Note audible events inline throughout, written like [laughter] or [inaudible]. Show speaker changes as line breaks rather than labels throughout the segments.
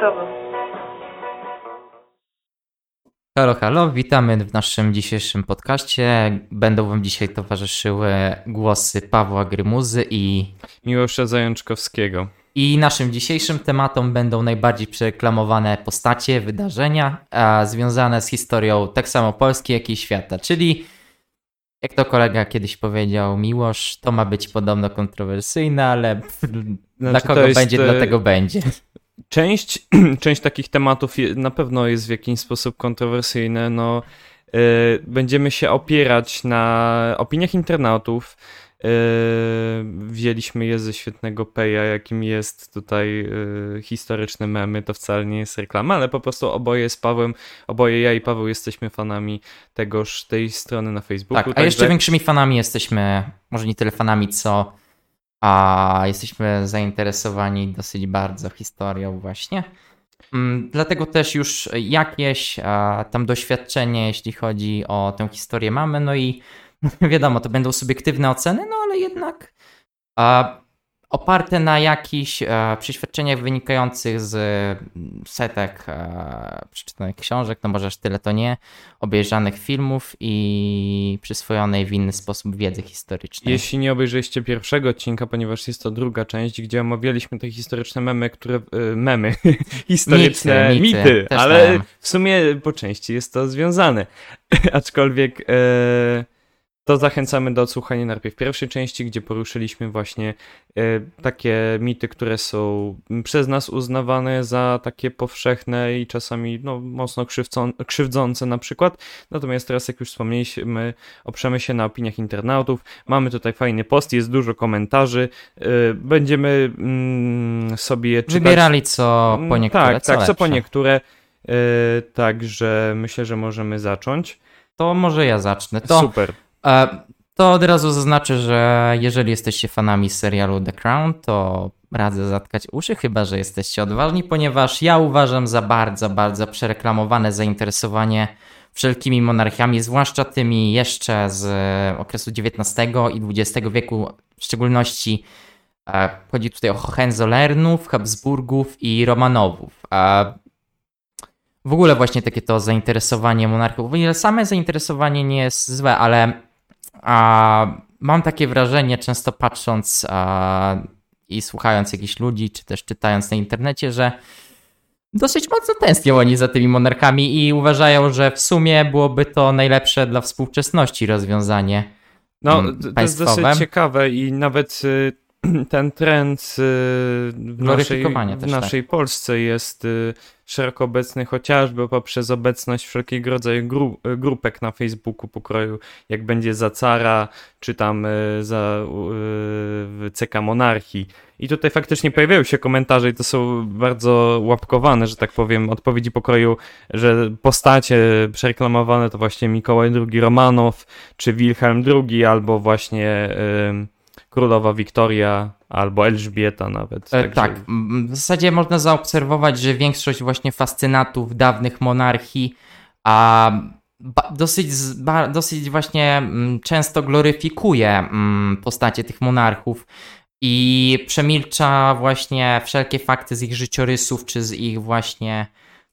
internetowym.
Halo, halo, witamy w naszym dzisiejszym podcaście. Będą Wam dzisiaj towarzyszyły głosy Pawła Grymuzy i
Miłosza Zajączkowskiego.
I naszym dzisiejszym tematom będą najbardziej przereklamowane postacie, wydarzenia a związane z historią tak samo Polski, jak i świata. Czyli, jak to kolega kiedyś powiedział, Miłosz, to ma być podobno kontrowersyjne, ale dla
Znaczy,
kogo
to jest,
będzie,
e,
dlatego będzie.
Część, [clears throat] część takich tematów na pewno jest w jakiś sposób kontrowersyjne. No, e, będziemy się opierać na opiniach internautów. E, wzięliśmy je ze świetnego peja, jakim jest tutaj e, historyczne memy. To wcale nie jest reklama, ale po prostu oboje z Pawłem, oboje ja i Paweł jesteśmy fanami tegoż, tej strony na Facebooku.
Tak, a jeszcze większymi fanami jesteśmy, może nie tyle fanami, co a jesteśmy zainteresowani dosyć bardzo historią właśnie. Mm, Dlatego też już jakieś a, tam doświadczenie, jeśli chodzi o tę historię mamy, no i [laughs] wiadomo, to będą subiektywne oceny, no ale jednak oparte na jakichś e, przeświadczeniach wynikających z mm, setek e, przeczytanych książek, no może aż tyle to nie, obejrzanych filmów i przyswojonej w inny sposób wiedzy historycznej.
Jeśli nie obejrzeliście pierwszego odcinka, ponieważ jest to druga część, gdzie omawialiśmy te historyczne memy, które. y, memy. [laughs] historyczne
Mity,
mity,
mity,
ale
tam.
w sumie po części jest to związane. [laughs] Aczkolwiek. E, to zachęcamy do odsłuchania najpierw pierwszej części, gdzie poruszyliśmy właśnie e, takie mity, które są przez nas uznawane za takie powszechne i czasami no, mocno krzywdzące na przykład. Natomiast teraz, jak już wspomnieliśmy, oprzemy się na opiniach internautów. Mamy tutaj fajny post, jest dużo komentarzy. e, Będziemy mm, sobie czytać.
Wybierali co po
Mm,
niektóre.
Tak,
co
tak, co po niektóre. e, Także myślę, że możemy zacząć.
To może ja zacznę. To,
Super.
E, to od razu zaznaczę, że jeżeli jesteście fanami serialu The Crown, to radzę zatkać uszy, chyba że jesteście odważni, ponieważ ja uważam za bardzo, bardzo przereklamowane zainteresowanie wszelkimi monarchiami, zwłaszcza tymi jeszcze z okresu XIX i XX wieku, w szczególności e, chodzi tutaj o Hohenzollernów, Habsburgów i Romanowów. E, w ogóle właśnie takie to zainteresowanie monarchów. O ile same zainteresowanie nie jest złe, ale a, mam takie wrażenie, często patrząc a, i słuchając jakichś ludzi, czy też czytając na internecie, że dosyć mocno tęsknią oni za tymi monarchami i uważają, że w sumie byłoby to najlepsze dla współczesności rozwiązanie.
No,
mm,
to- jest dosyć ciekawe i nawet y, [clears throat] ten trend y, w naszej, w
tak.
naszej Polsce jest y, szeroko obecny chociażby poprzez obecność wszelkiego rodzaju gru, y, grupek na Facebooku pokroju, jak będzie za cara, czy tam za y, CK Monarchii. I tutaj faktycznie pojawiają się komentarze i to są bardzo łapkowane, że tak powiem, odpowiedzi pokroju, że postacie przereklamowane to właśnie Mikołaj II Romanow, czy Wilhelm II, albo właśnie królowa Wiktoria, albo Elżbieta nawet.
E,
Także-
Tak, w zasadzie można zaobserwować, że większość właśnie fascynatów dawnych monarchii a dosyć, dosyć właśnie często gloryfikuje postacie tych monarchów i przemilcza właśnie wszelkie fakty z ich życiorysów, czy z ich właśnie,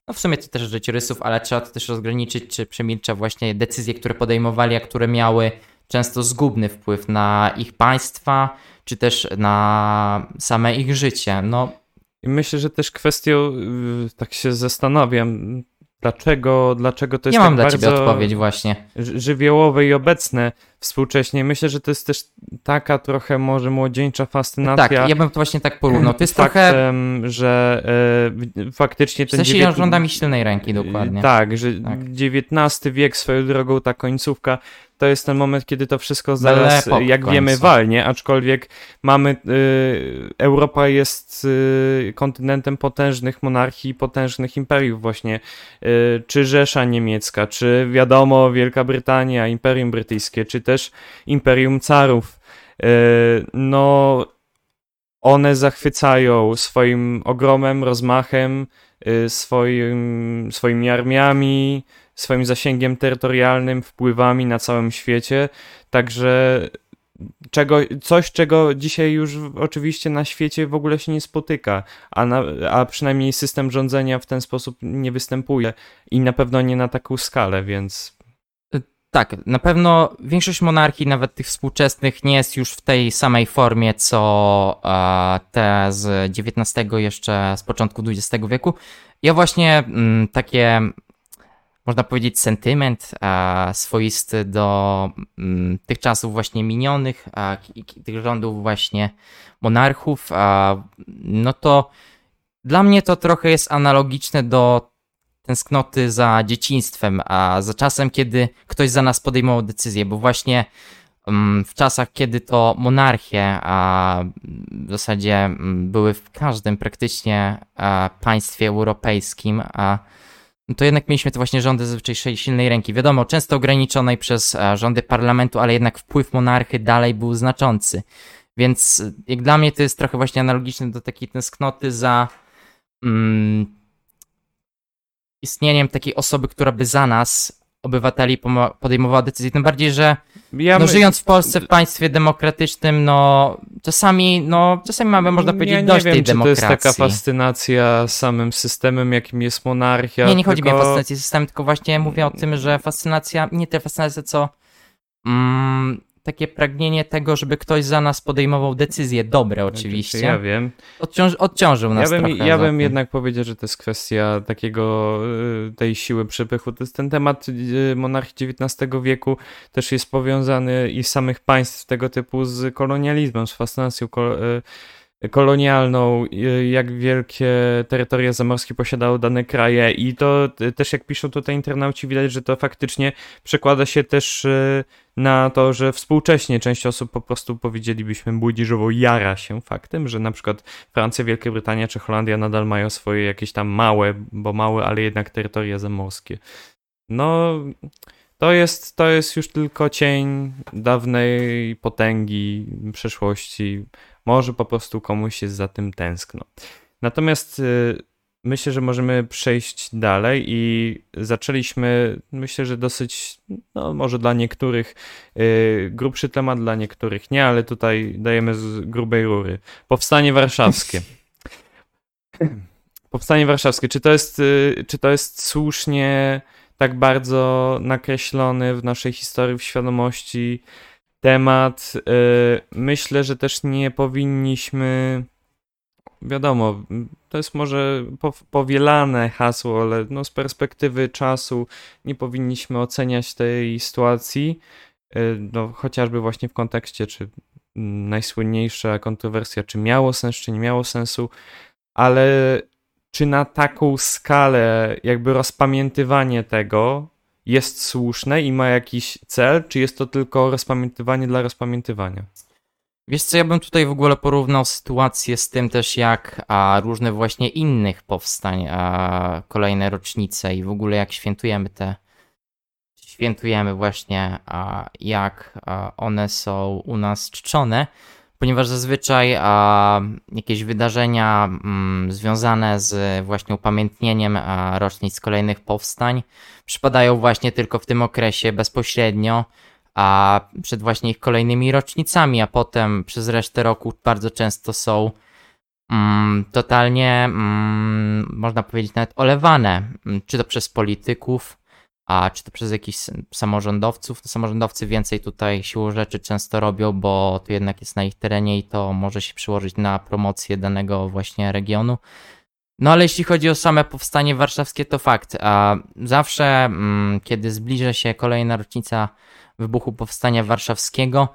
no w sumie to też życiorysów, ale trzeba to też rozgraniczyć, czy przemilcza właśnie decyzje, które podejmowali, a które miały często zgubny wpływ na ich państwa, czy też na same ich życie. No,
myślę, że też kwestią, y, tak się zastanawiam, dlaczego, dlaczego to jest
nie
tak
mam dla
bardzo
ciebie odpowiedź właśnie.
ży- żywiołowe i obecne współcześnie. Myślę, że to jest też taka trochę może młodzieńcza fascynacja.
Tak, ja bym to właśnie tak porównał. To jest [clears throat] trochę
faktem, że e, faktycznie
w
ten
sensie
dziewiętn-
rządami silnej ręki dokładnie.
Tak, że
Tak.
XIX wiek swoją drogą, ta końcówka, to jest ten moment, kiedy to wszystko zaraz, jak wiemy, walnie, aczkolwiek mamy, y, Europa jest y, kontynentem potężnych monarchii, potężnych imperiów właśnie, y, czy Rzesza Niemiecka, czy wiadomo Wielka Brytania, Imperium Brytyjskie, czy też Imperium Carów. Y, no, one zachwycają swoim ogromem, rozmachem, y, swoim, swoimi armiami, swoim zasięgiem terytorialnym, wpływami na całym świecie. Także czego, coś, czego dzisiaj już oczywiście na świecie w ogóle się nie spotyka, a, na, a przynajmniej system rządzenia w ten sposób nie występuje i na pewno nie na taką skalę, więc
tak, na pewno większość monarchii, nawet tych współczesnych, nie jest już w tej samej formie, co e, te z XIX jeszcze z początku XX wieku. Ja właśnie mm, takie, można powiedzieć, sentyment e, swoisty do mm, tych czasów właśnie minionych, tych rządów właśnie monarchów, no to dla mnie to trochę jest analogiczne do tęsknoty za dzieciństwem, a za czasem, kiedy ktoś za nas podejmował decyzję, bo właśnie mm, w czasach, kiedy to monarchie a w zasadzie mm, były w każdym praktycznie państwie europejskim, a no to jednak mieliśmy te właśnie rządy zazwyczaj silnej ręki. Wiadomo, często ograniczonej przez rządy parlamentu, ale jednak wpływ monarchy dalej był znaczący. Więc jak dla mnie to jest trochę właśnie analogiczne do takiej tęsknoty za mm, istnieniem takiej osoby, która by za nas, obywateli, podejmowała decyzje. Tym bardziej, że ja no, my... żyjąc w Polsce, w państwie demokratycznym, no czasami, no czasami mamy, można powiedzieć, ja dość
wiem,
tej demokracji.
to jest taka fascynacja samym systemem, jakim jest monarchia.
Nie, nie
tylko...
chodzi mi o fascynację systemem, tylko właśnie mówię o tym, że fascynacja, nie tyle fascynacja, co mm, takie pragnienie tego, żeby ktoś za nas podejmował decyzje dobre znaczy, oczywiście.
Ja wiem.
Odciąż, odciążył nas
ja bym. Ja bym jednak powiedział, że to jest kwestia takiego, y, tej siły przepychu. To jest ten temat y, monarchii XIX wieku też jest powiązany i samych państw tego typu z kolonializmem, z fascynacją y, kolonialną, jak wielkie terytoria zamorskie posiadały dane kraje i to też jak piszą tutaj internauci widać, że to faktycznie przekłada się też e, na to, że współcześnie część osób po prostu powiedzielibyśmy budziżowo jara się faktem, że na przykład Francja, Wielka Brytania czy Holandia nadal mają swoje jakieś tam małe, bo małe, ale jednak terytoria zamorskie. No, to jest, to jest już tylko cień dawnej potęgi przeszłości może po prostu komuś jest za tym tęskno. Natomiast y, myślę, że możemy przejść dalej i zaczęliśmy, myślę, że dosyć, no może dla niektórych y, grubszy temat, dla niektórych nie, ale tutaj dajemy z grubej rury. Powstanie warszawskie. [laughs] Powstanie warszawskie. Czy to jest, y, czy to jest słusznie tak bardzo nakreślony w naszej historii, w świadomości temat. Y, myślę, że też nie powinniśmy. Wiadomo, to jest może powielane hasło, ale no z perspektywy czasu nie powinniśmy oceniać tej sytuacji, y, no chociażby właśnie w kontekście, czy najsłynniejsza kontrowersja, czy miało sens, czy nie miało sensu, ale czy na taką skalę jakby rozpamiętywanie tego jest słuszne i ma jakiś cel, czy jest to tylko rozpamiętywanie dla rozpamiętywania?
Wiesz co, ja bym tutaj w ogóle porównał sytuację z tym też, jak a, różne właśnie innych powstań, a, kolejne rocznice i w ogóle jak świętujemy te, świętujemy właśnie, a, jak a, one są u nas czczone ponieważ zazwyczaj a, jakieś wydarzenia mm, związane z właśnie upamiętnieniem a, rocznic kolejnych powstań przypadają właśnie tylko w tym okresie bezpośrednio, a przed właśnie ich kolejnymi rocznicami, a potem przez resztę roku bardzo często są mm, totalnie, mm, można powiedzieć, nawet olewane, czy to przez polityków, a czy to przez jakichś samorządowców, samorządowcy więcej tutaj siłą rzeczy często robią, bo to jednak jest na ich terenie i to może się przyłożyć na promocję danego właśnie regionu. No ale jeśli chodzi o same powstanie warszawskie, to fakt. A zawsze, mm, kiedy zbliża się kolejna rocznica wybuchu powstania warszawskiego,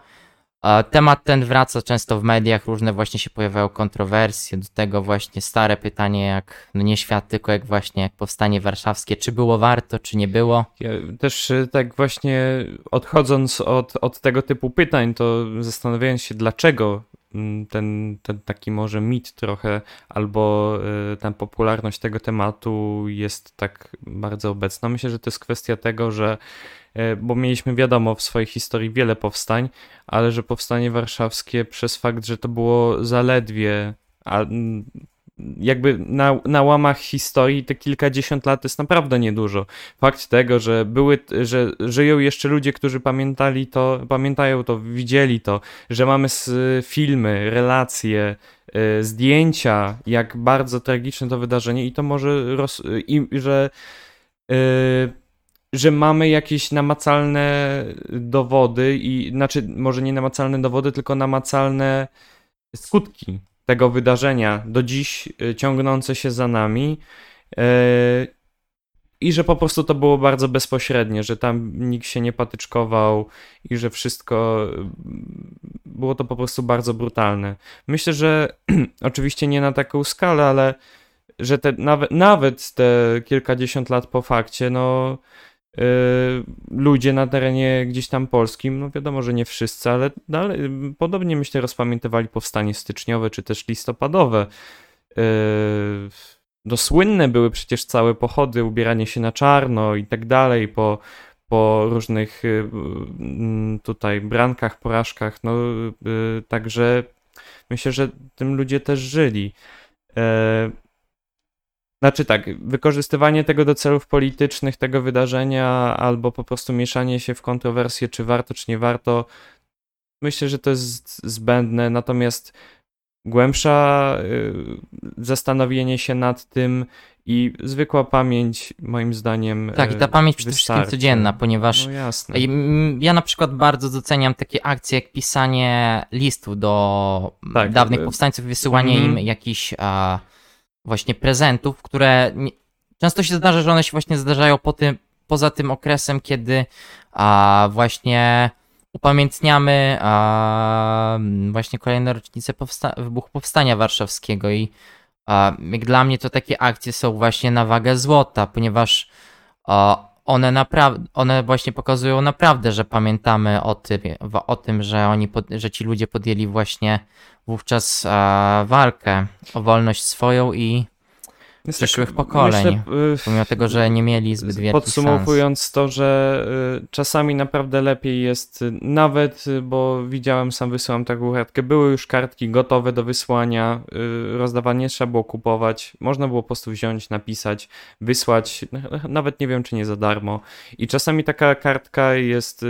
Temat ten wraca często w mediach, różne właśnie się pojawiają kontrowersje, do tego właśnie stare pytanie jak, no nie świat, tylko jak właśnie jak powstanie warszawskie, czy było warto, czy nie było?
Ja też y, tak właśnie odchodząc od, od tego typu pytań, to zastanawiając się dlaczego mm, ten, ten taki może mit trochę, albo y, ta popularność tego tematu jest tak bardzo obecna. Myślę, że to jest kwestia tego, że E, bo mieliśmy wiadomo w swojej historii wiele powstań, ale że powstanie warszawskie przez fakt, że to było zaledwie, a jakby na, na łamach historii te kilkadziesiąt lat jest naprawdę niedużo. Fakt tego, że były, że żyją jeszcze ludzie, którzy pamiętali to, pamiętają to, widzieli to, że mamy filmy, relacje, y, zdjęcia, jak bardzo tragiczne to wydarzenie i to może, roz, i, że y, że mamy jakieś namacalne dowody i znaczy może nie namacalne dowody, tylko namacalne skutki tego wydarzenia do dziś y, ciągnące się za nami. Y, I że po prostu to było bardzo bezpośrednie, że tam nikt się nie patyczkował i że wszystko y, było to po prostu bardzo brutalne. Myślę, że [clears throat] oczywiście nie na taką skalę, ale że te, nawet, nawet te kilkadziesiąt lat po fakcie, no ludzie na terenie gdzieś tam polskim, no wiadomo, że nie wszyscy, ale dalej, podobnie myślę rozpamiętywali powstanie styczniowe czy też listopadowe. Y, no słynne były przecież całe pochody, ubieranie się na czarno i tak dalej po, po różnych y, mm, tutaj brankach, porażkach, no także myślę, że tym ludzie też żyli. Znaczy tak, wykorzystywanie tego do celów politycznych, tego wydarzenia, albo po prostu mieszanie się w kontrowersje, czy warto, czy nie warto, myślę, że to jest zbędne. Natomiast głębsza y, zastanowienie się nad tym i zwykła pamięć, moim zdaniem.
Tak, i ta y, pamięć przede wszystkim codzienna, ponieważ
no jasne.
ja na przykład bardzo doceniam takie akcje jak pisanie listu do tak, dawnych y, powstańców, wysyłanie mm im jakichś właśnie prezentów, które nie, często się zdarza, że one się właśnie zdarzają po tym, poza tym okresem, kiedy a, właśnie upamiętniamy a, właśnie kolejne rocznice powsta wybuchu Powstania Warszawskiego i a, jak dla mnie to takie akcje są właśnie na wagę złota, ponieważ a, one naprawdę, one właśnie pokazują naprawdę, że pamiętamy o tym, o tym że oni, że ci ludzie podjęli właśnie wówczas a, walkę o wolność swoją i jest przyszłych tak, pokoleń, myślę, y, pomimo tego, że nie mieli zbyt wielki
Podsumowując sens. to, że y, czasami naprawdę lepiej jest y, nawet, bo widziałem, sam wysyłam taką kartkę, były już kartki gotowe do wysłania, rozdawanie trzeba było kupować, można było po prostu wziąć, napisać, wysłać, nawet nie wiem, czy nie za darmo. I czasami taka kartka jest,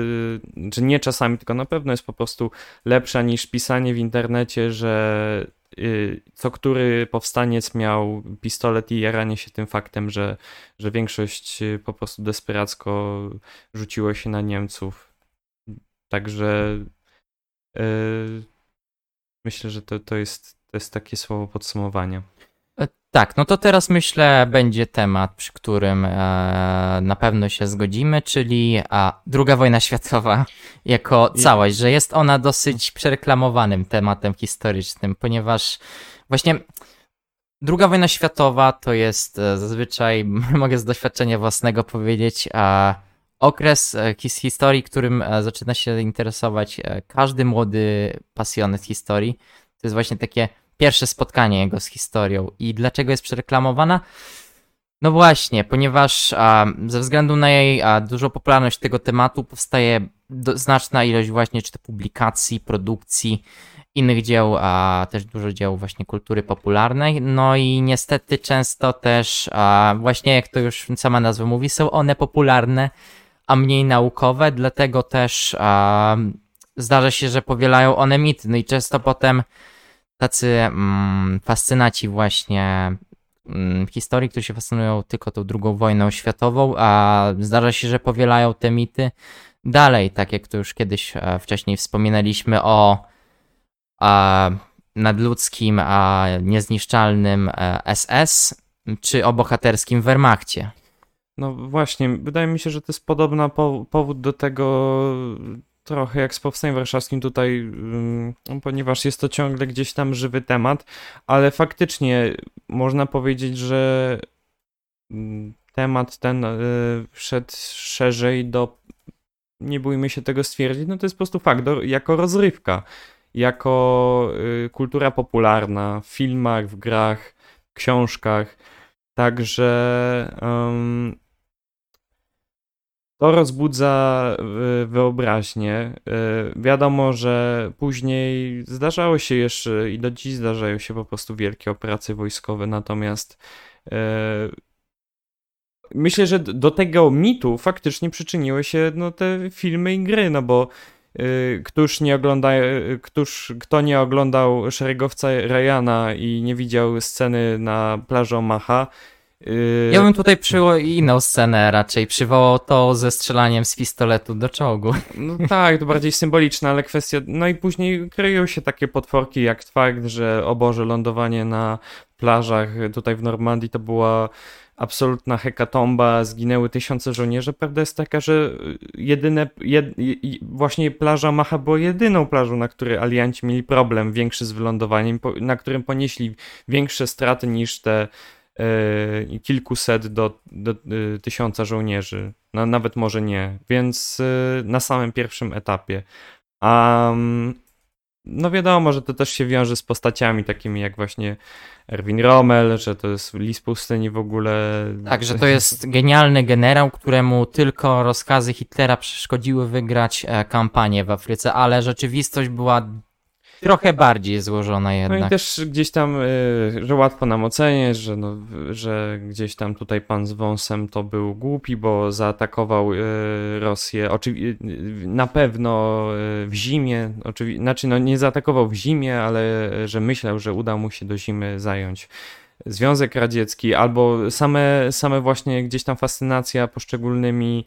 czy nie czasami, tylko na pewno jest po prostu lepsza niż pisanie w internecie, że co który powstaniec miał pistolet i jaranie się tym faktem, że, że większość y, po prostu desperacko rzuciło się na Niemców. Także yy, myślę, że to, to, jest, to jest takie słowo podsumowania.
Tak, no to teraz myślę będzie temat, przy którym e, na pewno się zgodzimy, czyli a, druga wojna światowa jako całość, że jest ona dosyć przereklamowanym tematem historycznym, ponieważ właśnie druga wojna światowa to jest e, zazwyczaj, [laughs] mogę z doświadczenia własnego powiedzieć, a, okres e, his historii, którym e, zaczyna się interesować e, każdy młody pasjonet historii. To jest właśnie takie pierwsze spotkanie jego z historią. I dlaczego jest przereklamowana? No właśnie, ponieważ a, ze względu na jej a, dużą popularność tego tematu powstaje do, znaczna ilość właśnie czy to publikacji, produkcji, innych dzieł, a też dużo dzieł właśnie kultury popularnej. No i niestety często też a, właśnie jak to już sama nazwa mówi, są one popularne, a mniej naukowe, dlatego też a, zdarza się, że powielają one mity. No i często potem tacy mm, fascynaci właśnie mm, historii, którzy się fascynują tylko tą drugą wojną światową, a zdarza się, że powielają te mity dalej, tak jak to już kiedyś e, wcześniej wspominaliśmy o a, nadludzkim, a niezniszczalnym SS, e, czy o bohaterskim Wehrmachcie.
No właśnie, wydaje mi się, że to jest podobny po powód do tego, trochę jak z Powstaniem Warszawskim tutaj, ponieważ jest to ciągle gdzieś tam żywy temat, ale faktycznie można powiedzieć, że temat ten y, wszedł szerzej do, nie bójmy się tego stwierdzić, no to jest po prostu fakt, do, jako rozrywka, jako y, kultura popularna w filmach, w grach, książkach, także um, to rozbudza y, wyobraźnię. Y, Wiadomo, że później zdarzało się jeszcze i do dziś zdarzają się po prostu wielkie operacje wojskowe, natomiast y, myślę, że do tego mitu faktycznie przyczyniły się no, te filmy i gry, no bo któż nie ogląda, któż, kto nie oglądał Szeregowca Ryana i nie widział sceny na plaży Omaha,
Ja bym tutaj przyjął inną scenę raczej, przywołał to ze strzelaniem z pistoletu do czołgu.
No tak, to bardziej symboliczne, ale kwestia. No i później kryją się takie potworki, jak fakt, że o Boże, lądowanie na plażach tutaj w Normandii to była absolutna hekatomba, zginęły tysiące żołnierzy. Prawda jest taka, że jedyne, jed, właśnie plaża Macha była jedyną plażą, na której alianci mieli problem większy z wylądowaniem, na którym ponieśli większe straty niż te kilkuset do, do e, tysiąca żołnierzy. No, nawet może nie. Więc e, na samym pierwszym etapie. Mm, no wiadomo, że to też się wiąże z postaciami takimi jak właśnie Erwin Rommel, że to jest lis pustyni w ogóle.
Tak, że to jest genialny generał, któremu tylko rozkazy Hitlera przeszkodziły wygrać e, kampanię w Afryce, ale rzeczywistość była trochę bardziej złożona
No i
jednak.
też gdzieś tam, y, że łatwo nam oceniać, że, no, że gdzieś tam tutaj pan z wąsem to był głupi, bo zaatakował y, Rosję. Oczywi- y, na pewno w zimie, oczywi- znaczy no nie zaatakował w zimie, ale że myślał, że uda mu się do zimy zająć. Związek Radziecki, albo same, same właśnie gdzieś tam fascynacja poszczególnymi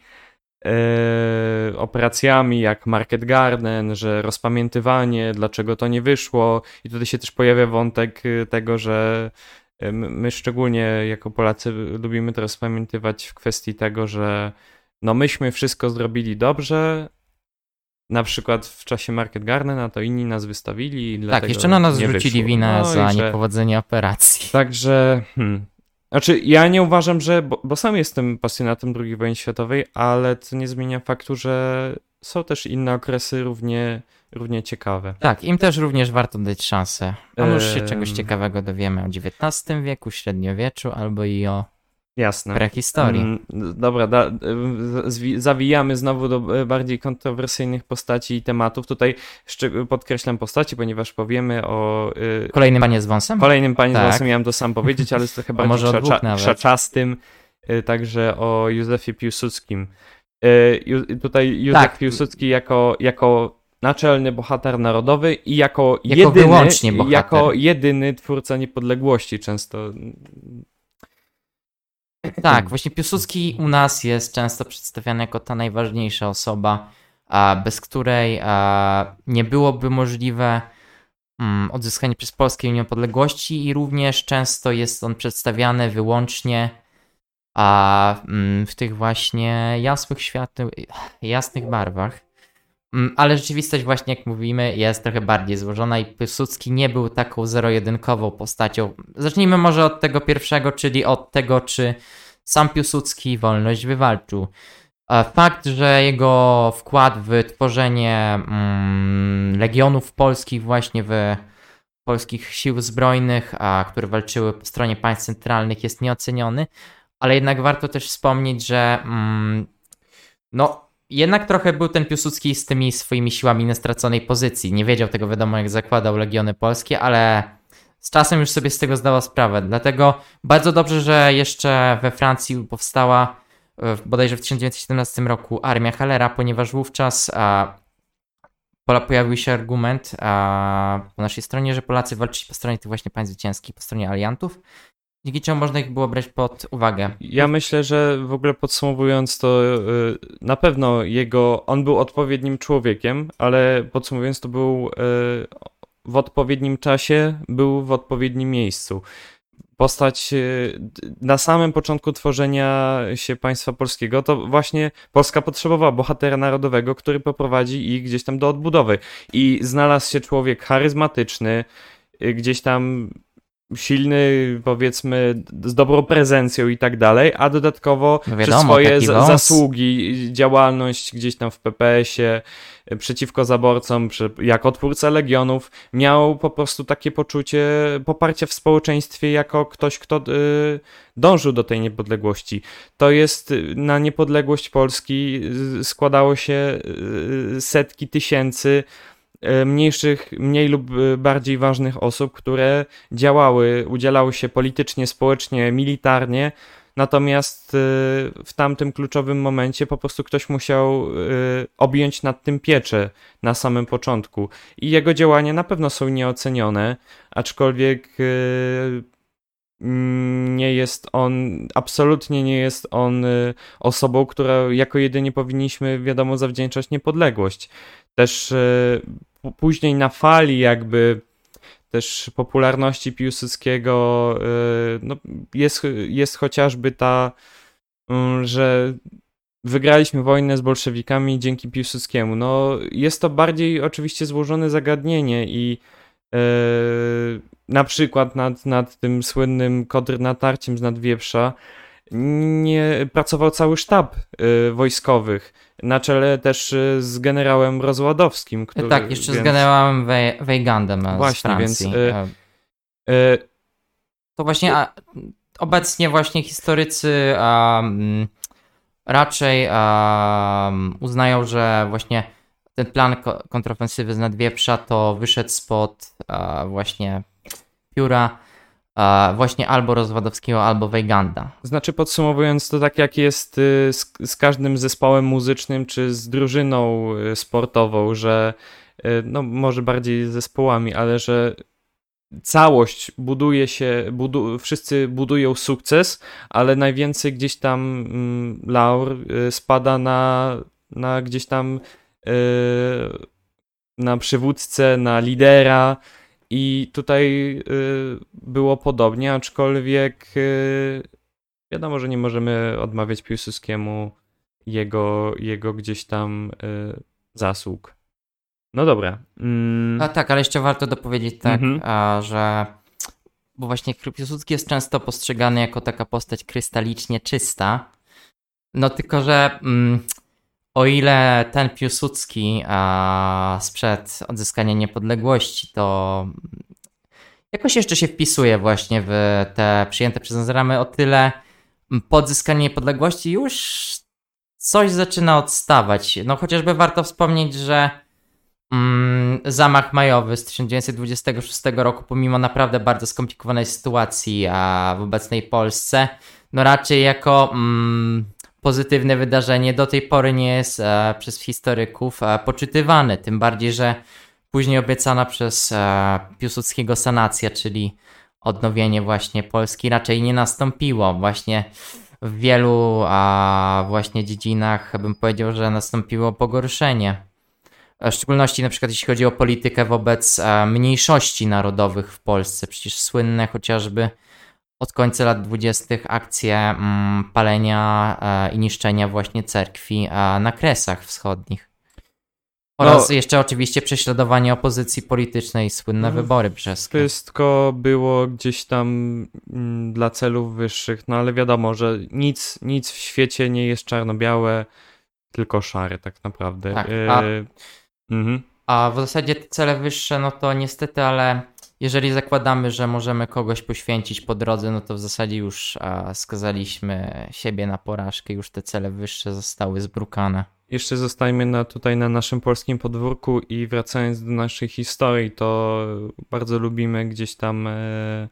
e, operacjami, jak Market Garden, że rozpamiętywanie, dlaczego to nie wyszło. I tutaj się też pojawia wątek e, tego, że e, my szczególnie jako Polacy lubimy to rozpamiętywać w kwestii tego, że no myśmy wszystko zrobili dobrze, na przykład w czasie Market Garden, a to inni nas wystawili.
Tak, jeszcze na nas zwrócili winę
No
za
że-
niepowodzenie operacji.
Także, hmm. Znaczy, ja nie uważam, że. Bo, bo sam jestem pasjonatem II wojny światowej, ale to nie zmienia faktu, że są też inne okresy równie, równie ciekawe.
Tak, im też również warto dać szansę. A może się czegoś ciekawego dowiemy o XIX wieku, średniowieczu albo i o
Jasne.
prehistorii.
Mm, Dobra, da, zawijamy znowu do e, bardziej kontrowersyjnych postaci i tematów. Tutaj podkreślam postaci, ponieważ powiemy o y,
Kolejny panie z wąsem?
Kolejnym panie
Tak.
tak. Zasem miałem to sam powiedzieć, ale jest trochę [laughs] bardziej
może
krzacza, krzaczastym, y, także o Józefie Piłsudskim. Y, Tutaj Józef
Tak.
Piłsudski jako, jako naczelny bohater narodowy i jako,
Jako
jedyny, jako jedyny twórca niepodległości często.
Tak, właśnie Piłsudski u nas jest często przedstawiany jako ta najważniejsza osoba, bez której nie byłoby możliwe mm, odzyskanie przez Polskę niepodległości i również często jest on przedstawiany wyłącznie mm, w tych właśnie jasnych światł, jasnych barwach. Mm, Ale rzeczywistość właśnie, jak mówimy, jest trochę bardziej złożona i Piłsudski nie był taką zero-jedynkową postacią. Zacznijmy może od tego pierwszego, czyli od tego, czy sam Piłsudski wolność wywalczył. E, Fakt, że jego wkład w tworzenie mm, legionów polskich właśnie w polskich sił zbrojnych, a, które walczyły po stronie państw centralnych jest nieoceniony, ale jednak warto też wspomnieć, że mm, no jednak trochę był ten Piłsudski z tymi swoimi siłami na straconej pozycji. Nie wiedział tego wiadomo jak zakładał legiony polskie, ale z czasem już sobie z tego zdała sprawę. Dlatego bardzo dobrze, że jeszcze we Francji powstała e, bodajże w 1917 roku armia Hallera, ponieważ wówczas a, pola- pojawił się argument a, po naszej stronie, że Polacy walczyli po stronie tych właśnie państw zwycięskich, po stronie aliantów, dzięki czemu można ich było brać pod uwagę.
Ja myślę, że w ogóle podsumowując to, y, na pewno jego, on był odpowiednim człowiekiem, ale podsumowując to był y, w odpowiednim czasie, był w odpowiednim miejscu. Postać y, na samym początku tworzenia się państwa polskiego, to właśnie Polska potrzebowała bohatera narodowego, który poprowadzi ich gdzieś tam do odbudowy. I znalazł się człowiek charyzmatyczny, gdzieś tam silny, powiedzmy, z dobrą prezencją i tak dalej, a dodatkowo
No
przez
wiadomo,
swoje za-
wąs.
zasługi, działalność gdzieś tam w PPS-ie y, przeciwko zaborcom, przy- jako twórca Legionów, miał po prostu takie poczucie poparcia w społeczeństwie jako ktoś, kto y, dążył do tej niepodległości. To jest y, na niepodległość Polski składało się setki tysięcy e, mniejszych, mniej lub e, bardziej ważnych osób, które działały, udzielały się politycznie, społecznie, militarnie. Natomiast e, w tamtym kluczowym momencie po prostu ktoś musiał e, objąć nad tym pieczę na samym początku. I jego działania na pewno są nieocenione, aczkolwiek e, nie jest on, absolutnie nie jest on e, osobą, która jako jedynie powinniśmy, wiadomo, zawdzięczać niepodległość. Też p- później na fali jakby też popularności Piłsudskiego e, no, jest, jest chociażby ta, mm, że wygraliśmy wojnę z bolszewikami dzięki Piłsudskiemu. No, jest to bardziej oczywiście złożone zagadnienie i na przykład nad, nad tym słynnym kontrnatarciem z Nadwieprza nie pracował cały sztab y, wojskowych, na czele też y, z generałem Rozładowskim, który...
tak, jeszcze
więc,
z generałem We- Weigandem e,
Właśnie,
z Francji.
więc, e,
E,
y,
To właśnie a, obecnie właśnie historycy a, mm, raczej a, uznają, że właśnie ten plan ko- kontrofensywy z Nadwieprza to wyszedł spod a, właśnie pióra a, właśnie albo Rozwadowskiego, albo Weiganda.
Znaczy, podsumowując, to tak jak jest y, z, z każdym zespołem muzycznym czy z drużyną y, sportową, że y, no może bardziej zespołami, ale że całość buduje się, budu, wszyscy budują sukces, ale najwięcej gdzieś tam mm, laur spada na, na gdzieś tam na przywódcę, na lidera. I tutaj y, było podobnie, aczkolwiek y, wiadomo, że nie możemy odmawiać Piłsudskiemu jego, jego gdzieś tam y, zasług. No dobra. Mm,
A tak, ale jeszcze warto dopowiedzieć tak,
Mhm.
a, że bo właśnie Piłsudski jest często postrzegany jako taka postać krystalicznie czysta. No tylko, że mm, o ile ten Piłsudski a, sprzed odzyskania niepodległości, to jakoś jeszcze się wpisuje właśnie w te przyjęte przez nas ramy, o tyle po odzyskaniu niepodległości już coś zaczyna odstawać. No chociażby warto wspomnieć, że Mm, zamach majowy z 1926 roku, pomimo naprawdę bardzo skomplikowanej sytuacji a w obecnej Polsce, no raczej jako mm, pozytywne wydarzenie do tej pory nie jest e, przez historyków e, poczytywane. Tym bardziej, że później obiecana przez e, Piłsudskiego sanacja, czyli odnowienie właśnie Polski, raczej nie nastąpiło. Właśnie w wielu a właśnie dziedzinach bym powiedział, że nastąpiło pogorszenie. W szczególności na przykład jeśli chodzi o politykę wobec e, mniejszości narodowych w Polsce. Przecież słynne chociażby od końca lat 20. akcje mm, palenia e, i niszczenia właśnie cerkwi e, na Kresach Wschodnich. Oraz
No.
jeszcze oczywiście prześladowanie opozycji politycznej, słynne
No,
wybory brzeskie.
Wszystko było gdzieś tam mm, dla celów wyższych, no ale wiadomo, że nic, nic w świecie nie jest czarno-białe, tylko szare tak naprawdę.
Tak,
Y,
a-
mhm.
A w zasadzie te cele wyższe, no to niestety, ale jeżeli zakładamy, że możemy kogoś poświęcić po drodze, no to w zasadzie już a, skazaliśmy siebie na porażkę, już te cele wyższe zostały zbrukane.
Jeszcze zostajmy na, tutaj na naszym polskim podwórku i wracając do naszej historii, to bardzo lubimy gdzieś tam e,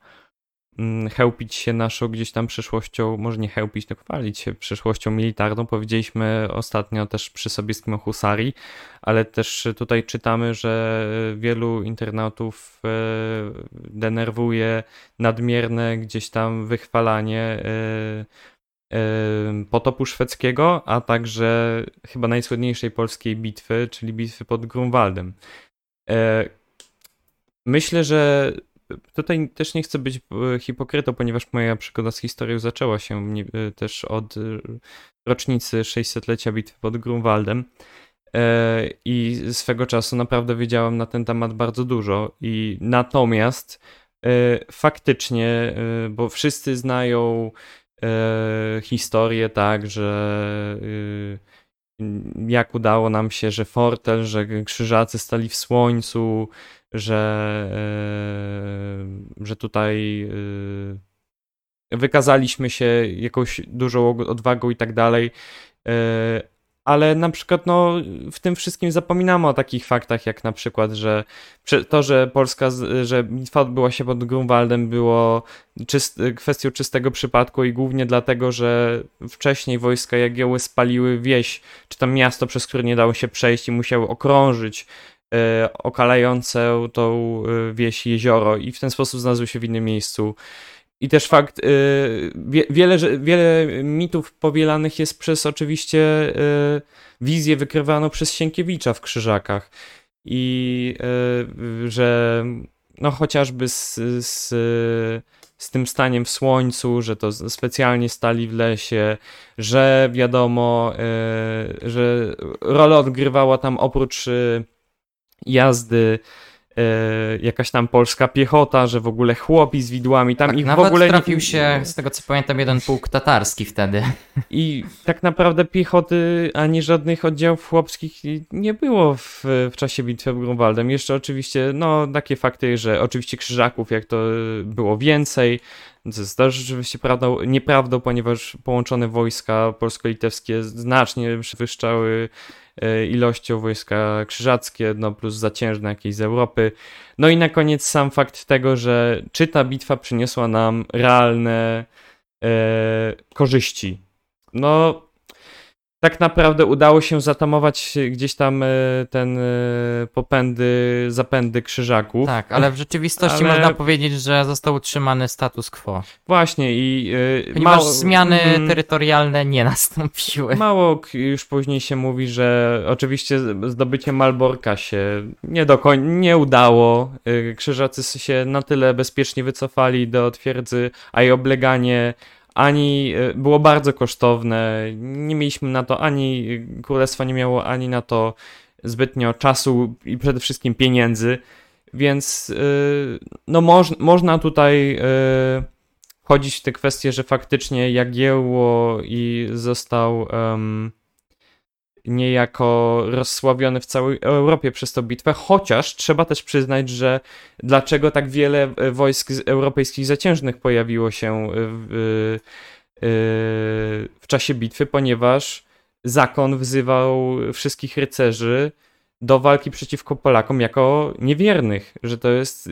chełpić się naszą gdzieś tam przeszłością, może nie chełpić, tylko chwalić się przeszłością militarną. Powiedzieliśmy ostatnio też przy Sobieskim o husarii, ale też tutaj czytamy, że wielu internautów e, denerwuje nadmierne gdzieś tam wychwalanie e, e, potopu szwedzkiego, a także chyba najsłynniejszej polskiej bitwy, czyli bitwy pod Grunwaldem. Myślę, że tutaj też nie chcę być e, hipokrytą, ponieważ moja przygoda z historią zaczęła się e, też od e, rocznicy 600-lecia bitwy pod Grunwaldem. I swego czasu naprawdę wiedziałem na ten temat bardzo dużo. I natomiast faktycznie, bo wszyscy znają historię, tak, że jak udało nam się, że Fortel, że krzyżacy stali w słońcu, że, że tutaj wykazaliśmy się jakąś dużą odwagą i tak dalej. E, ale na przykład no, w tym wszystkim zapominamy o takich faktach, jak na przykład, że to, że Polska, że bitwa odbyła się pod Grunwaldem, było czyst, kwestią czystego przypadku i głównie dlatego, że wcześniej wojska Jagieły spaliły wieś, czy tam miasto, przez które nie dało się przejść i musiały okrążyć e, okalające tą e, wieś jezioro i w ten sposób znalazły się w innym miejscu. I też fakt, y, wiele, wiele mitów powielanych jest przez oczywiście wizję wykrywaną przez Sienkiewicza w Krzyżakach. I że no chociażby z, z, z tym staniem w słońcu, że to specjalnie stali w lesie, że wiadomo, że rolę odgrywała tam oprócz jazdy E, jakaś tam polska piechota, że w ogóle chłopi z widłami, tam
tak,
ich
w ogóle
trafił
nie... się, z tego co pamiętam, jeden pułk tatarski wtedy.
I tak naprawdę piechoty ani żadnych oddziałów chłopskich nie było w, w czasie bitwy pod Grunwaldem. Jeszcze oczywiście, no takie fakty, że oczywiście krzyżaków jak to było więcej, to jest też rzeczywiście prawdą, nieprawdą, ponieważ połączone wojska polsko-litewskie znacznie przewyższały ilością wojska krzyżackie, no plus zaciężne jakieś z Europy. No i na koniec sam fakt tego, że czy ta bitwa przyniosła nam realne e, korzyści. No, tak naprawdę udało się zatamować gdzieś tam e, ten e, popędy, zapędy krzyżaków.
Tak, ale w rzeczywistości ale... można powiedzieć, że został utrzymany status quo.
Właśnie i
e, Ponieważ mało... zmiany mm, terytorialne nie nastąpiły.
Mało już później się mówi, że oczywiście zdobycie Malborka się nie do końca nie udało. Krzyżacy się na tyle bezpiecznie wycofali do twierdzy, a i obleganie ani e, było bardzo kosztowne. Nie mieliśmy na to ani, królestwo nie miało ani na to zbytnio czasu i przede wszystkim pieniędzy, więc e, no moż, można tutaj e, chodzić w te kwestie, że faktycznie Jagiełło i został um, niejako rozsławiony w całej Europie przez tą bitwę, chociaż trzeba też przyznać, że dlaczego tak wiele e, wojsk europejskich zaciężnych pojawiło się w, w czasie bitwy, ponieważ zakon wzywał wszystkich rycerzy do walki przeciwko Polakom jako niewiernych, że to jest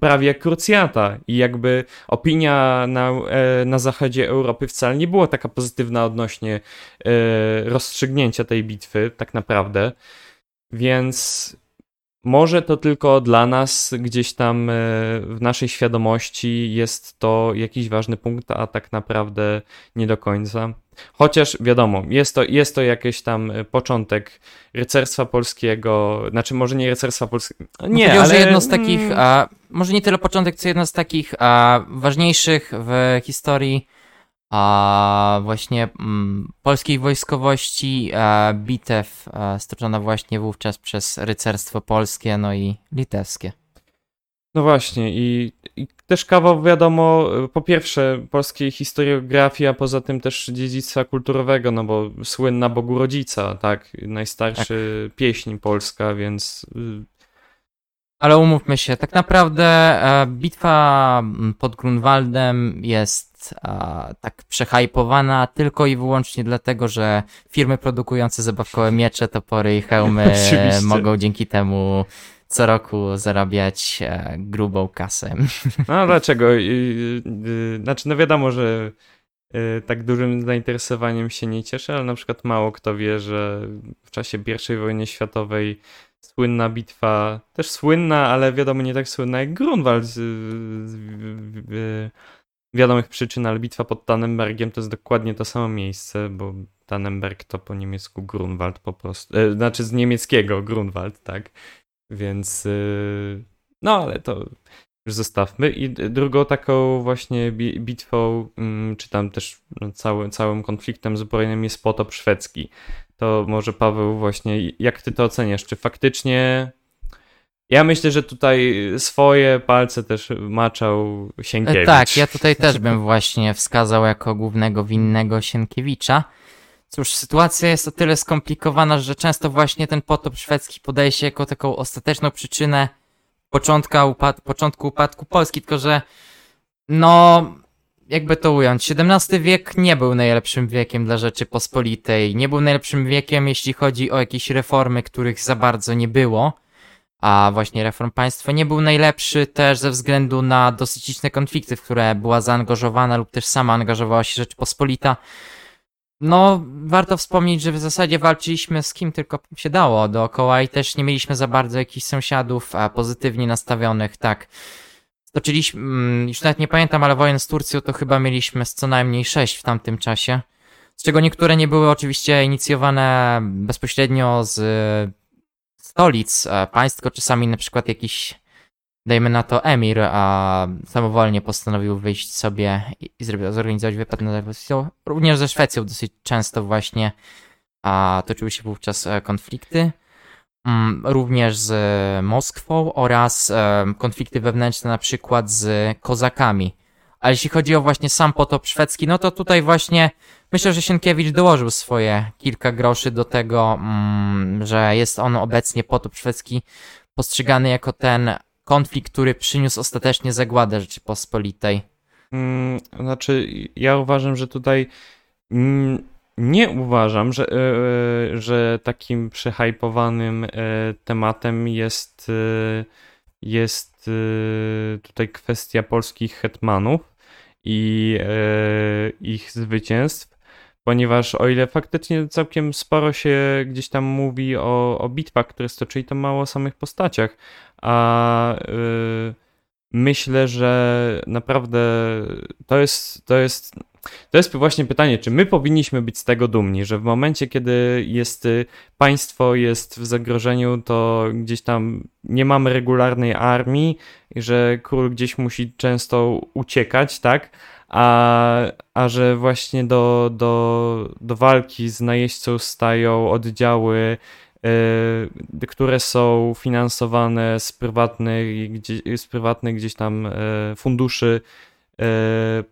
prawie jak krucjata i jakby opinia na, e, na zachodzie Europy wcale nie była taka pozytywna odnośnie e, rozstrzygnięcia tej bitwy, tak naprawdę. Więc może to tylko dla nas gdzieś tam e, w naszej świadomości jest to jakiś ważny punkt, a tak naprawdę nie do końca. Chociaż wiadomo, jest to, jest to jakiś tam początek rycerstwa polskiego, znaczy może nie rycerstwa polskiego, nie,
Powiedział,
ale...
Jedno z takich, a, może nie tyle początek, co jedno z takich a, ważniejszych w historii a, właśnie mm, polskiej wojskowości, a, bitew a, stoczona właśnie wówczas przez rycerstwo polskie, no i litewskie.
No właśnie i, i, też kawał wiadomo, po pierwsze polskiej historiografii, a poza tym też dziedzictwa kulturowego, no bo słynna Bogu Rodzica, tak, najstarszy tak. pieśń polska, więc... Y,
Ale umówmy się, tak naprawdę e, bitwa pod Grunwaldem jest e, tak przehajpowana tylko i wyłącznie dlatego, że firmy produkujące zabawkowe miecze, topory i hełmy [laughs] mogą dzięki temu co roku zarabiać e, grubą kasę. [laughs]
No dlaczego? Znaczy, no wiadomo, że e, tak dużym zainteresowaniem się nie cieszę, ale na przykład mało kto wie, że w czasie I wojny światowej słynna bitwa, też słynna, ale wiadomo nie tak słynna jak Grunwald z, z, z wiadomych przyczyn, ale bitwa pod Tannenbergiem to jest dokładnie to samo miejsce, bo Tannenberg to po niemiecku Grunwald po prostu, e, znaczy z niemieckiego Grunwald, tak? Więc y, no, ale to już zostawmy. I drugą taką właśnie bitwą, mm, czy tam też no, całym, całym konfliktem zbrojnym jest potop szwedzki. To może Paweł właśnie, jak ty to oceniasz? Czy faktycznie Ja myślę, że tutaj swoje palce też maczał Sienkiewicz.
Tak, ja tutaj też bym właśnie wskazał jako głównego winnego Sienkiewicza. Cóż, sytuacja jest o tyle skomplikowana, że często właśnie ten potop szwedzki podaje się jako taką ostateczną przyczynę początka upad początku upadku Polski, tylko że no, jakby to ująć, XVII wiek nie był najlepszym wiekiem dla Rzeczypospolitej, nie był najlepszym wiekiem, jeśli chodzi o jakieś reformy, których za bardzo nie było, a właśnie reform państwa nie był najlepszy też ze względu na dosyć liczne konflikty, w które była zaangażowana lub też sama angażowała się Rzeczypospolita. No, warto wspomnieć, że w zasadzie walczyliśmy z kim tylko się dało dookoła i też nie mieliśmy za bardzo jakichś sąsiadów pozytywnie nastawionych, tak. Stoczyliśmy, mm, już nawet nie pamiętam, ale wojen z Turcją to chyba mieliśmy z co najmniej sześć w tamtym czasie. Z czego niektóre nie były oczywiście inicjowane bezpośrednio z stolic państw, tylko czasami na przykład jakiś, dajmy na to, emir, a samowolnie postanowił wyjść sobie i, zorganizować wypad na Również ze Szwecją dosyć często właśnie a toczyły się wówczas e, konflikty. Mm, również z Moskwą oraz e, konflikty wewnętrzne na przykład z kozakami. A jeśli chodzi o właśnie sam potop szwedzki, no to tutaj właśnie myślę, że Sienkiewicz dołożył swoje kilka groszy do tego, mm, że jest on obecnie potop szwedzki postrzegany jako ten konflikt, który przyniósł ostatecznie zagładę Rzeczypospolitej.
Hmm, znaczy, ja uważam, że tutaj mm, nie uważam, że, e, że takim przehypowanym e, tematem jest, e, jest tutaj kwestia polskich hetmanów i ich zwycięstw, ponieważ o ile faktycznie całkiem sporo się gdzieś tam mówi o, o bitwach, które stoczyli, to mało o samych postaciach, a myślę, że naprawdę to jest, to jest to jest właśnie pytanie, czy my powinniśmy być z tego dumni, że w momencie, kiedy jest y, państwo jest w zagrożeniu, to gdzieś tam nie mamy regularnej armii, że król gdzieś musi często uciekać, tak? A, a że właśnie do, do, do walki z najeźdźcą stają oddziały, y, które są finansowane z prywatnych, gdzie, z prywatnych gdzieś tam y, funduszy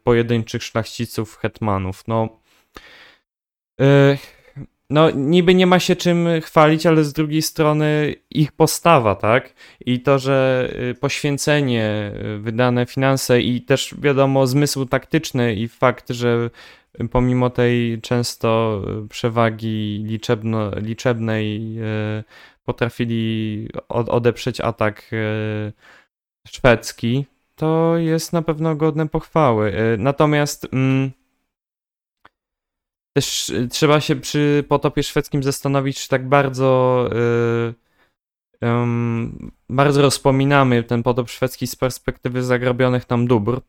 pojedynczych szlachciców, hetmanów. No, e, no, niby nie ma się czym chwalić, ale z drugiej strony ich postawa, tak? I to, że e, poświęcenie, wydane finanse i też wiadomo zmysł taktyczny i fakt, że pomimo tej często przewagi liczebno, liczebnej potrafili odeprzeć atak szwedzki, to jest na pewno godne pochwały. E, natomiast mm, też e, trzeba się przy potopie szwedzkim zastanowić, czy tak bardzo um, bardzo rozpominamy ten potop szwedzki z perspektywy zagrabionych tam dóbr.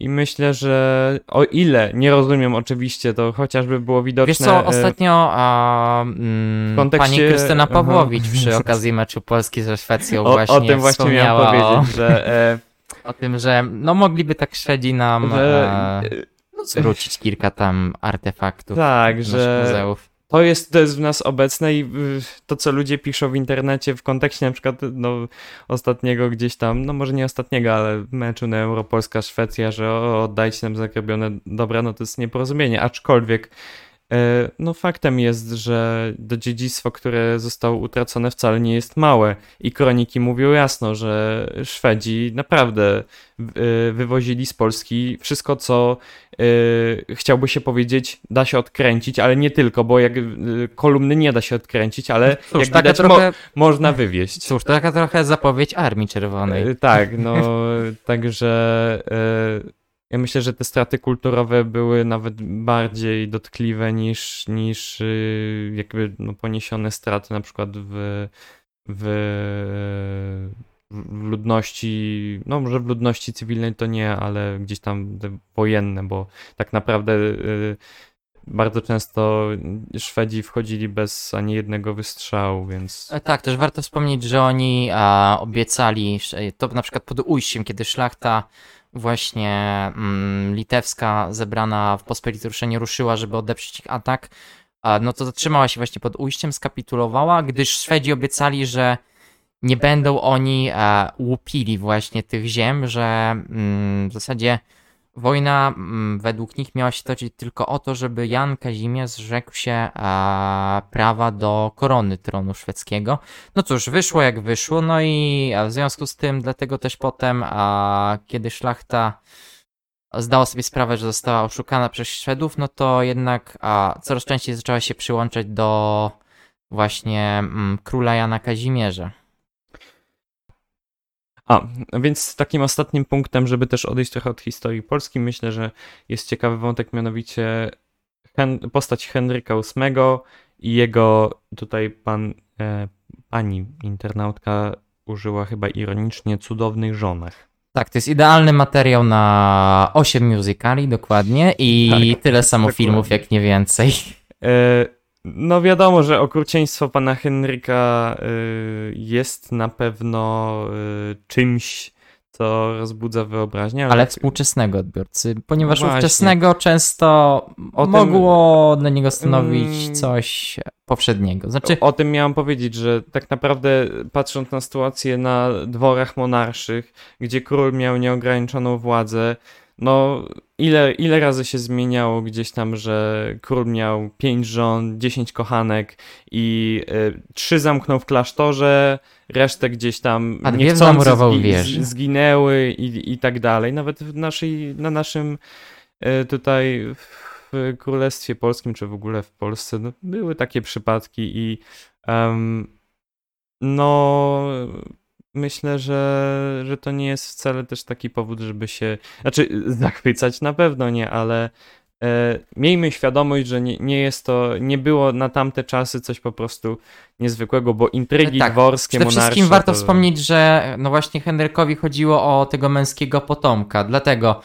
I myślę, że o ile, nie rozumiem oczywiście, to chociażby było widoczne... Wiesz
co, ostatnio a, mm, kontekście... pani Krystyna Pawłowicz Aha. przy [laughs] okazji meczu Polski ze Szwecją o, właśnie O tym właśnie miałem powiedzieć, że e, o tym, że no mogliby tak Szwedzi nam że... e, no, zwrócić kilka tam artefaktów.
Tak, że muzeów. To jest, to jest w nas obecne i to, co ludzie piszą w internecie w kontekście na przykład no, ostatniego gdzieś tam, no może nie ostatniego, ale meczu na Europolska-Szwecja, że o, oddajcie nam zagrabione dobra, no to jest nieporozumienie, aczkolwiek no faktem jest, że to dziedzictwo, które zostało utracone wcale nie jest małe i kroniki mówią jasno, że Szwedzi naprawdę e, wywozili z Polski wszystko, co e, chciałby się powiedzieć, da się odkręcić, ale nie tylko, bo jak kolumny nie da się odkręcić, ale Cóż, jak widać trochę... mo można wywieźć.
Cóż, to taka trochę zapowiedź Armii Czerwonej.
Tak, no [laughs] także ja myślę, że te straty kulturowe były nawet bardziej dotkliwe niż, niż y, jakby no, poniesione straty na przykład w, w, w ludności, no może w ludności cywilnej to nie, ale gdzieś tam wojenne, bo tak naprawdę y, bardzo często Szwedzi wchodzili bez ani jednego wystrzału, więc...
E, tak, też warto wspomnieć, że oni a, obiecali, to na przykład pod ujściem, kiedy szlachta właśnie mm, litewska zebrana w pospolite ruszenie ruszyła, żeby odeprzeć ich atak, no to zatrzymała się właśnie pod ujściem, skapitulowała, gdyż Szwedzi obiecali, że nie będą oni e, łupili właśnie tych ziem, że mm, w zasadzie wojna mm, według nich miała się toczyć tylko o to, żeby Jan Kazimierz zrzekł się prawa do korony tronu szwedzkiego. No cóż, wyszło jak wyszło, no i w związku z tym, dlatego też potem, kiedy szlachta zdała sobie sprawę, że została oszukana przez Szwedów, no to jednak coraz częściej zaczęła się przyłączać do właśnie mm, króla Jana Kazimierza.
A, więc takim ostatnim punktem, żeby też odejść trochę od historii Polski, myślę, że jest ciekawy wątek, mianowicie postać Henryka VIII i jego tutaj pan, e, pani internautka użyła chyba ironicznie cudownych żonach.
Tak, to jest idealny materiał na 8 musicali dokładnie i tak, tyle samo dokładnie. filmów, jak nie więcej.
E, no wiadomo, że okrucieństwo pana Henryka y, jest na pewno y, czymś, co rozbudza wyobraźnię.
Ale, ale współczesnego odbiorcy, ponieważ Właśnie. ówczesnego często o mogło tym, na niego stanowić mm, coś poprzedniego. Znaczy...
O, o tym miałem powiedzieć, że tak naprawdę patrząc na sytuację na dworach monarszych, gdzie król miał nieograniczoną władzę, no ile, ile razy się zmieniało gdzieś tam, że król miał pięć żon, dziesięć kochanek i y, trzy zamknął w klasztorze, resztę gdzieś tam
A niechcący zgi,
zginęły i, i tak dalej. Nawet w naszej, na naszym y, tutaj w Królestwie Polskim, czy w ogóle w Polsce, no, były takie przypadki i um, no myślę, że, że to nie jest wcale też taki powód, żeby się. Znaczy, zachwycać na pewno nie, ale e, miejmy świadomość, że nie, nie jest to, nie było na tamte czasy coś po prostu niezwykłego, bo intrygi tak, dworskie,
Przede wszystkim warto to... wspomnieć, że no właśnie Henrykowi chodziło o tego męskiego potomka, dlatego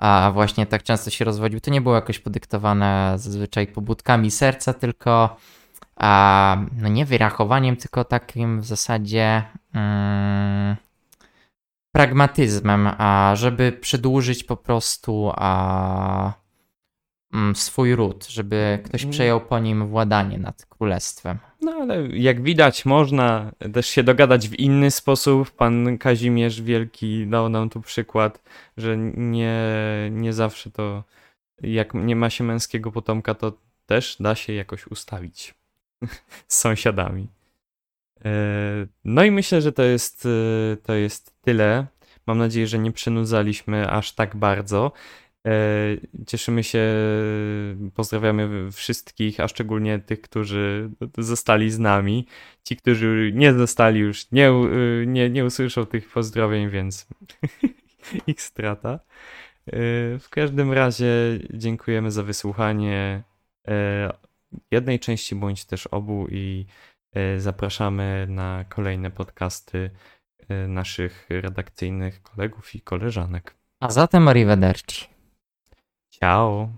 a właśnie tak często się rozwodził. To nie było jakoś podyktowane zazwyczaj pobudkami serca, tylko a, no nie wyrachowaniem, tylko takim w zasadzie mm, pragmatyzmem, a żeby przedłużyć po prostu a, mm, swój ród, żeby ktoś mm. przejął po nim władanie nad królestwem.
No ale jak widać, można też się dogadać w inny sposób. Pan Kazimierz Wielki dał nam tu przykład, że nie, nie zawsze to, jak nie ma się męskiego potomka, to też da się jakoś ustawić [laughs] z sąsiadami. E, no i myślę, że to jest, e, to jest tyle. Mam nadzieję, że nie przynudzaliśmy aż tak bardzo. E, cieszymy się, pozdrawiamy wszystkich, a szczególnie tych, którzy zostali z nami. Ci, którzy nie zostali już, nie, nie, nie usłyszą tych pozdrowień, więc [laughs] ich strata. W każdym razie dziękujemy za wysłuchanie jednej części bądź też obu i zapraszamy na kolejne podcasty e, naszych redakcyjnych kolegów i koleżanek.
A zatem arrivederci.
Ciao.